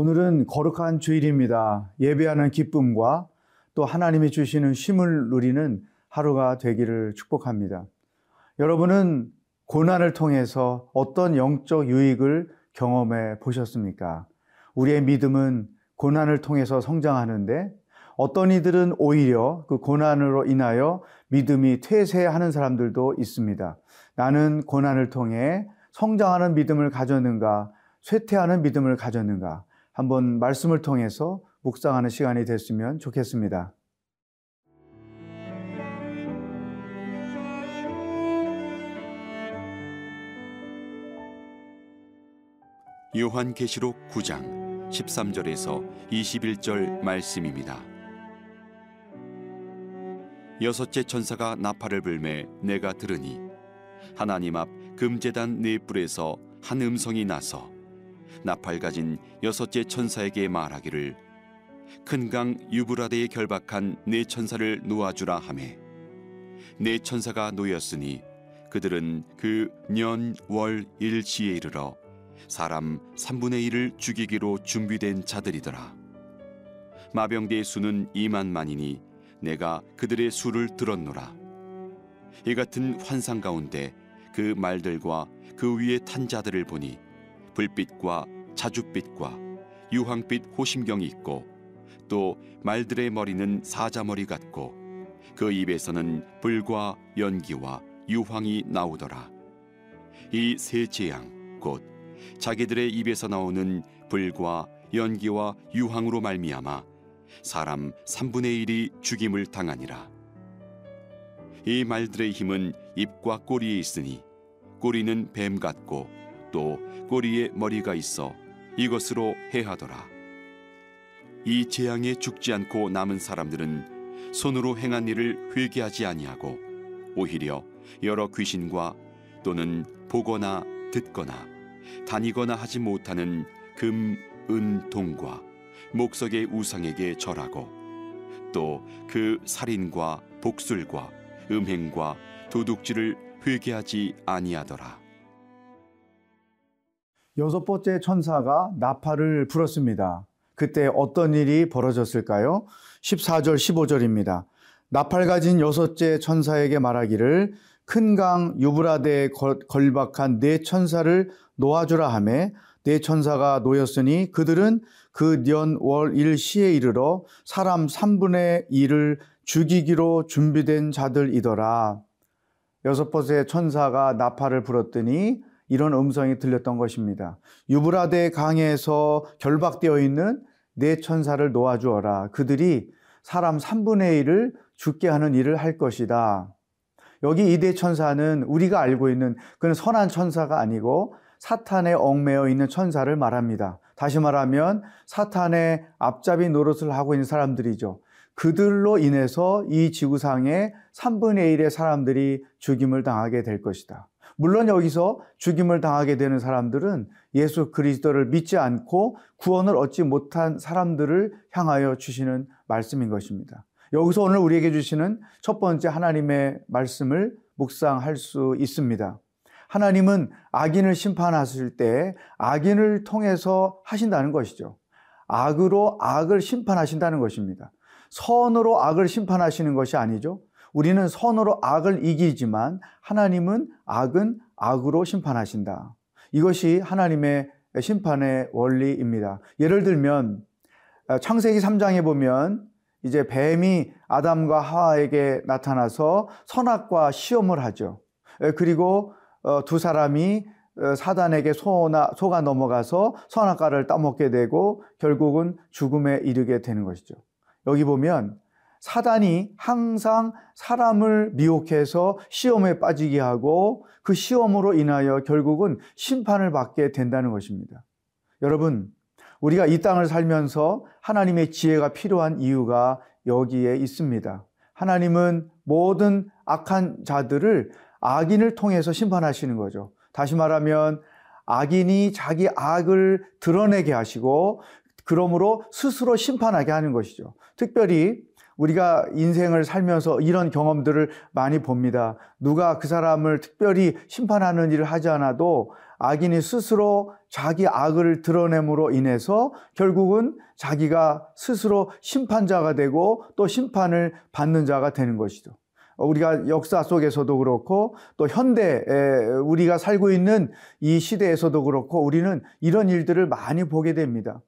오늘은 거룩한 주일입니다. 예배하는 기쁨과 또 하나님이 주시는 쉼을 누리는 하루가 되기를 축복합니다. 여러분은 고난을 통해서 어떤 영적 유익을 경험해 보셨습니까? 우리의 믿음은 고난을 통해서 성장하는데 어떤 이들은 오히려 그 고난으로 인하여 믿음이 퇴세하는 사람들도 있습니다. 나는 고난을 통해 성장하는 믿음을 가졌는가, 쇠퇴하는 믿음을 가졌는가, 한번 말씀을 통해서 묵상하는 시간이 됐으면 좋겠습니다. 요한계시록 9장 13절에서 21절 말씀입니다. 여섯째 천사가 나팔을 불매 내가 들으니 하나님 앞 금제단 네 뿔에서 한 음성이 나서 나팔 가진 여섯째 천사에게 말하기를 큰 강 유브라데에 결박한 네 천사를 놓아주라 하매. 네 천사가 놓였으니 그들은 그 년 월 일시에 이르러 사람 3분의 1을 죽이기로 준비된 자들이더라. 마병대의 수는 2만만이니 내가 그들의 수를 들었노라. 이 같은 환상 가운데 그 말들과 그 위에 탄 자들을 보니 불빛과 자줏빛과 유황빛 호심경이 있고 또 말들의 머리는 사자머리 같고 그 입에서는 불과 연기와 유황이 나오더라. 이 세 재앙 곧 자기들의 입에서 나오는 불과 연기와 유황으로 말미암아 사람 3분의 1이 죽임을 당하니라. 이 말들의 힘은 입과 꼬리에 있으니 꼬리는 뱀 같고 또 꼬리에 머리가 있어 이것으로 해하더라. 이 재앙에 죽지 않고 남은 사람들은 손으로 행한 일을 회개하지 아니하고 오히려 여러 귀신과 또는 보거나 듣거나 다니거나 하지 못하는 금, 은, 동과 목석의 우상에게 절하고 또 그 살인과 복술과 음행과 도둑질을 회개하지 아니하더라. 여섯 번째 천사가 나팔을 불었습니다. 그때 어떤 일이 벌어졌을까요? 14절, 15절입니다. 나팔 가진 여섯째 천사에게 말하기를 큰 강 유브라데에 걸박한 네 천사를 놓아주라 하매 네 천사가 놓였으니 그들은 그 년 월 일시에 이르러 사람 3분의 1을 죽이기로 준비된 자들이더라. 여섯 번째 천사가 나팔을 불었더니 이런 음성이 들렸던 것입니다. 유브라데 강에서 결박되어 있는 네 천사를 놓아주어라. 그들이 사람 3분의 1을 죽게 하는 일을 할 것이다. 여기 이네 천사는 우리가 알고 있는 그는 선한 천사가 아니고 사탄에 얽매여 있는 천사를 말합니다. 다시 말하면 사탄의 앞잡이 노릇을 하고 있는 사람들이죠. 그들로 인해서 이 지구상의 3분의 1의 사람들이 죽임을 당하게 될 것이다. 물론 여기서 죽임을 당하게 되는 사람들은 예수 그리스도를 믿지 않고 구원을 얻지 못한 사람들을 향하여 주시는 말씀인 것입니다. 여기서 오늘 우리에게 주시는 첫 번째 하나님의 말씀을 묵상할 수 있습니다. 하나님은 악인을 심판하실 때 악인을 통해서 하신다는 것이죠. 악으로 악을 심판하신다는 것입니다. 선으로 악을 심판하시는 것이 아니죠. 우리는 선으로 악을 이기지만 하나님은 악은 악으로 심판하신다. 이것이 하나님의 심판의 원리입니다. 예를 들면 어, 창세기 3장에 보면 이제 뱀이 아담과 하와에게 나타나서 선악과 시험을 하죠. 그리고 어, 두 사람이 어, 사단에게 속아 넘어가서 선악과를 따먹게 되고 결국은 죽음에 이르게 되는 것이죠. 여기 보면 사단이 항상 사람을 미혹해서 시험에 빠지게 하고 그 시험으로 인하여 결국은 심판을 받게 된다는 것입니다. 여러분, 우리가 이 땅을 살면서 하나님의 지혜가 필요한 이유가 여기에 있습니다. 하나님은 모든 악한 자들을 악인을 통해서 심판하시는 거죠. 다시 말하면 악인이 자기 악을 드러내게 하시고 그러므로 스스로 심판하게 하는 것이죠. 특별히 우리가 인생을 살면서 이런 경험들을 많이 봅니다. 누가 그 사람을 특별히 심판하는 일을 하지 않아도 악인이 스스로 자기 악을 드러냄으로 인해서 결국은 자기가 스스로 심판자가 되고 또 심판을 받는 자가 되는 것이죠. 우리가 역사 속에서도 그렇고 또 현대 우리가 살고 있는 이 시대에서도 그렇고 우리는 이런 일들을 많이 보게 됩니다.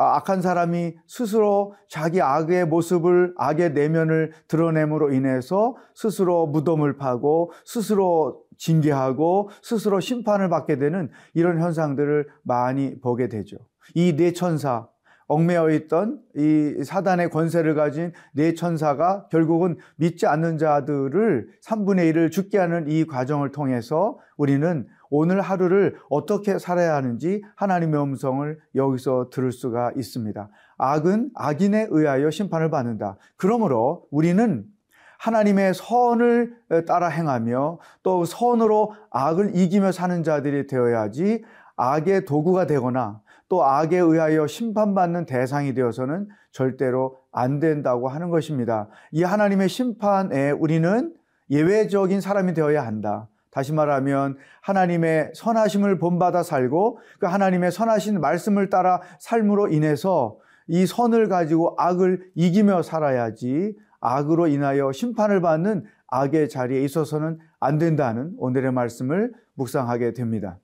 아, 악한 사람이 스스로 자기 악의 모습을, 악의 내면을 드러냄으로 인해서 스스로 무덤을 파고 스스로 징계하고 스스로 심판을 받게 되는 이런 현상들을 많이 보게 되죠. 이 뇌천사, 얽매여 있던 이 사단의 권세를 가진 네 천사가 결국은 믿지 않는 자들을 3분의 1을 죽게 하는 이 과정을 통해서 우리는 오늘 하루를 어떻게 살아야 하는지 하나님의 음성을 여기서 들을 수가 있습니다. 악은 악인에 의하여 심판을 받는다. 그러므로 우리는 하나님의 선을 따라 행하며 또 선으로 악을 이기며 사는 자들이 되어야지 악의 도구가 되거나 또 악에 의하여 심판받는 대상이 되어서는 절대로 안 된다고 하는 것입니다. 이 하나님의 심판에 우리는 예외적인 사람이 되어야 한다. 다시 말하면 하나님의 선하심을 본받아 살고 그 하나님의 선하신 말씀을 따라 삶으로 인해서 이 선을 가지고 악을 이기며 살아야지 악으로 인하여 심판을 받는 악의 자리에 있어서는 안 된다는 오늘의 말씀을 묵상하게 됩니다.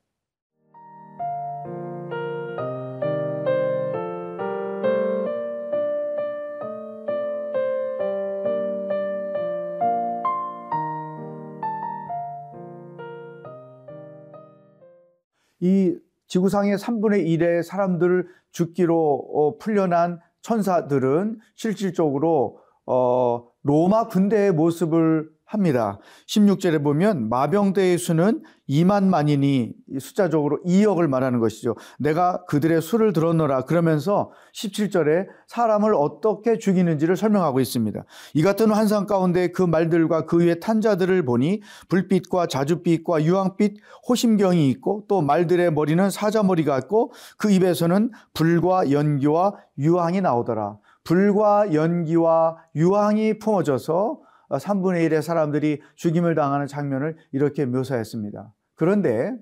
이 지구상의 3분의 1의 사람들을 죽기로 어, 풀려난 천사들은 실질적으로 어, 로마 군대의 모습을 합니다. 16절에 보면 마병대의 수는 2만 만이니 숫자적으로 2억을 말하는 것이죠. 내가 그들의 수를 들었노라 그러면서 17절에 사람을 어떻게 죽이는지를 설명하고 있습니다. 이 같은 환상 가운데 그 말들과 그 위에 탄자들을 보니 불빛과 자줏빛과 유황빛 호심경이 있고 또 말들의 머리는 사자머리 같고 그 입에서는 불과 연기와 유황이 나오더라. 불과 연기와 유황이 품어져서 3분의 1의 사람들이 죽임을 당하는 장면을 이렇게 묘사했습니다. 그런데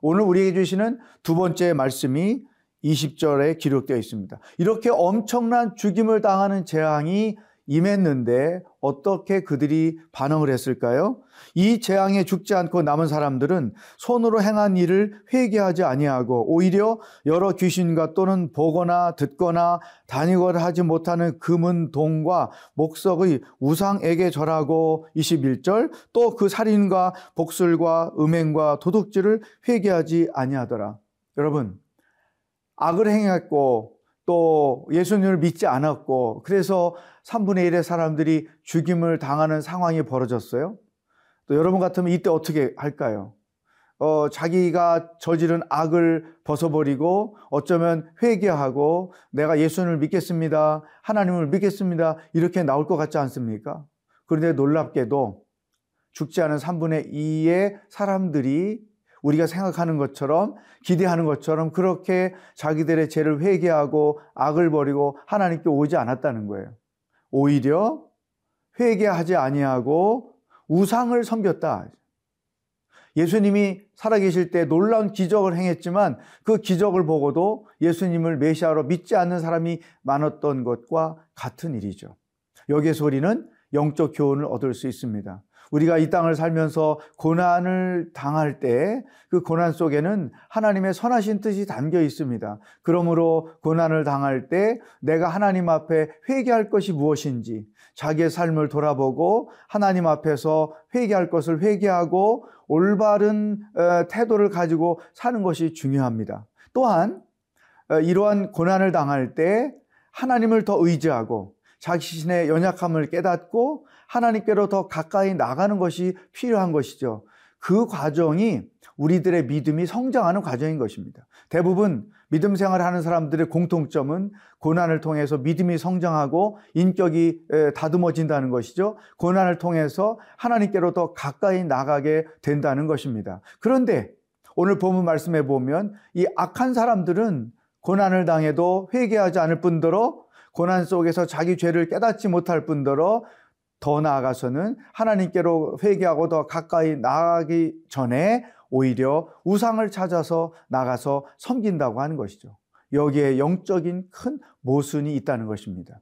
오늘 우리에게 주시는 두 번째 말씀이 20절에 기록되어 있습니다. 이렇게 엄청난 죽임을 당하는 재앙이 임했는데 어떻게 그들이 반응을 했을까요? 이 재앙에 죽지 않고 남은 사람들은 손으로 행한 일을 회개하지 아니하고 오히려 여러 귀신과 또는 보거나 듣거나 다니거나 하지 못하는 금은 동과 목석의 우상에게 절하고 21절 또 그 살인과 복술과 음행과 도둑질을 회개하지 아니하더라. 여러분 악을 행했고 또 예수님을 믿지 않았고 그래서 3분의 1의 사람들이 죽임을 당하는 상황이 벌어졌어요. 또 여러분 같으면 이때 어떻게 할까요? 어, 자기가 저지른 악을 벗어버리고 어쩌면 회개하고 내가 예수님을 믿겠습니다. 하나님을 믿겠습니다. 이렇게 나올 것 같지 않습니까? 그런데 놀랍게도 죽지 않은 3분의 2의 사람들이 우리가 생각하는 것처럼 기대하는 것처럼 그렇게 자기들의 죄를 회개하고 악을 버리고 하나님께 오지 않았다는 거예요. 오히려 회개하지 아니하고 우상을 섬겼다. 예수님이 살아계실 때 놀라운 기적을 행했지만 그 기적을 보고도 예수님을 메시아로 믿지 않는 사람이 많았던 것과 같은 일이죠. 여기에서 우리는 영적 교훈을 얻을 수 있습니다. 우리가 이 땅을 살면서 고난을 당할 때 그 고난 속에는 하나님의 선하신 뜻이 담겨 있습니다. 그러므로 고난을 당할 때 내가 하나님 앞에 회개할 것이 무엇인지 자기의 삶을 돌아보고 하나님 앞에서 회개할 것을 회개하고 올바른 어, 태도를 가지고 사는 것이 중요합니다. 또한 어, 이러한 고난을 당할 때 하나님을 더 의지하고 자신의 연약함을 깨닫고 하나님께로 더 가까이 나가는 것이 필요한 것이죠. 그 과정이 우리들의 믿음이 성장하는 과정인 것입니다. 대부분 믿음 생활을 하는 사람들의 공통점은 고난을 통해서 믿음이 성장하고 인격이 다듬어진다는 것이죠. 고난을 통해서 하나님께로 더 가까이 나가게 된다는 것입니다. 그런데 오늘 본문 말씀에 보면 이 악한 사람들은 고난을 당해도 회개하지 않을 뿐더러 고난 속에서 자기 죄를 깨닫지 못할 뿐더러 더 나아가서는 하나님께로 회개하고 더 가까이 나아가기 전에 오히려 우상을 찾아서 나가서 섬긴다고 하는 것이죠. 여기에 영적인 큰 모순이 있다는 것입니다.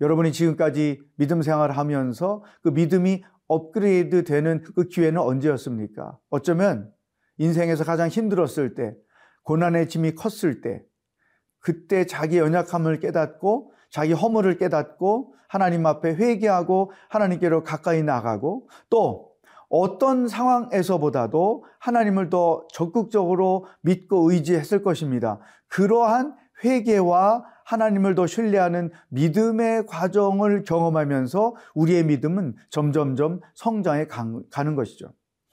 여러분이 지금까지 믿음 생활을 하면서 그 믿음이 업그레이드 되는 그 기회는 언제였습니까? 어쩌면 인생에서 가장 힘들었을 때, 고난의 짐이 컸을 때, 그때 자기 연약함을 깨닫고 자기 허물을 깨닫고 하나님 앞에 회개하고 하나님께로 가까이 나가고 또 어떤 상황에서보다도 하나님을 더 적극적으로 믿고 의지했을 것입니다. 그러한 회개와 하나님을 더 신뢰하는 믿음의 과정을 경험하면서 우리의 믿음은 점점점 성장해 가는 것이죠.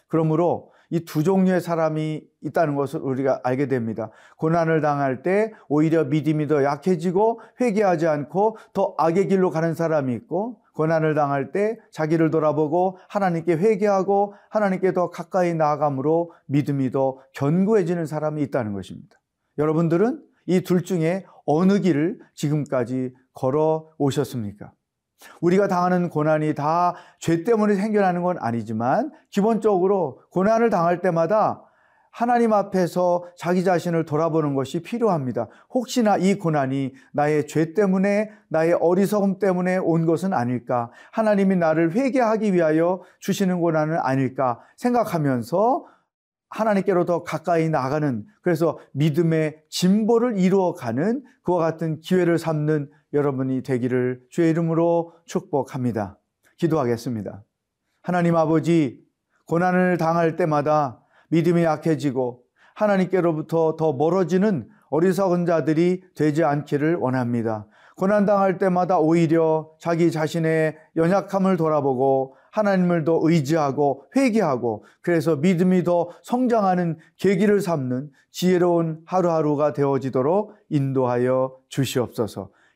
그러므로 이 두 종류의 사람이 있다는 것을 우리가 알게 됩니다. 고난을 당할 때 오히려 믿음이 더 약해지고 회개하지 않고 더 악의 길로 가는 사람이 있고 고난을 당할 때 자기를 돌아보고 하나님께 회개하고 하나님께 더 가까이 나아감으로 믿음이 더 견고해지는 사람이 있다는 것입니다. 여러분들은 이 둘 중에 어느 길을 지금까지 걸어 오셨습니까? 우리가 당하는 고난이 다 죄 때문에 생겨나는 건 아니지만 기본적으로 고난을 당할 때마다 하나님 앞에서 자기 자신을 돌아보는 것이 필요합니다. 혹시나 이 고난이 나의 죄 때문에, 나의 어리석음 때문에 온 것은 아닐까? 하나님이 나를 회개하기 위하여 주시는 고난은 아닐까? 생각하면서 하나님께로 더 가까이 나가는 그래서 믿음의 진보를 이루어가는 그와 같은 기회를 삼는 여러분이 되기를 주의 이름으로 축복합니다. 기도하겠습니다. 하나님 아버지 고난을 당할 때마다 믿음이 약해지고 하나님께로부터 더 멀어지는 어리석은 자들이 되지 않기를 원합니다. 고난당할 때마다 오히려 자기 자신의 연약함을 돌아보고 하나님을 더 의지하고 회개하고 그래서 믿음이 더 성장하는 계기를 삼는 지혜로운 하루하루가 되어지도록 인도하여 주시옵소서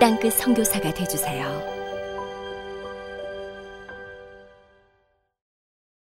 땅끝 성교사가 되주세요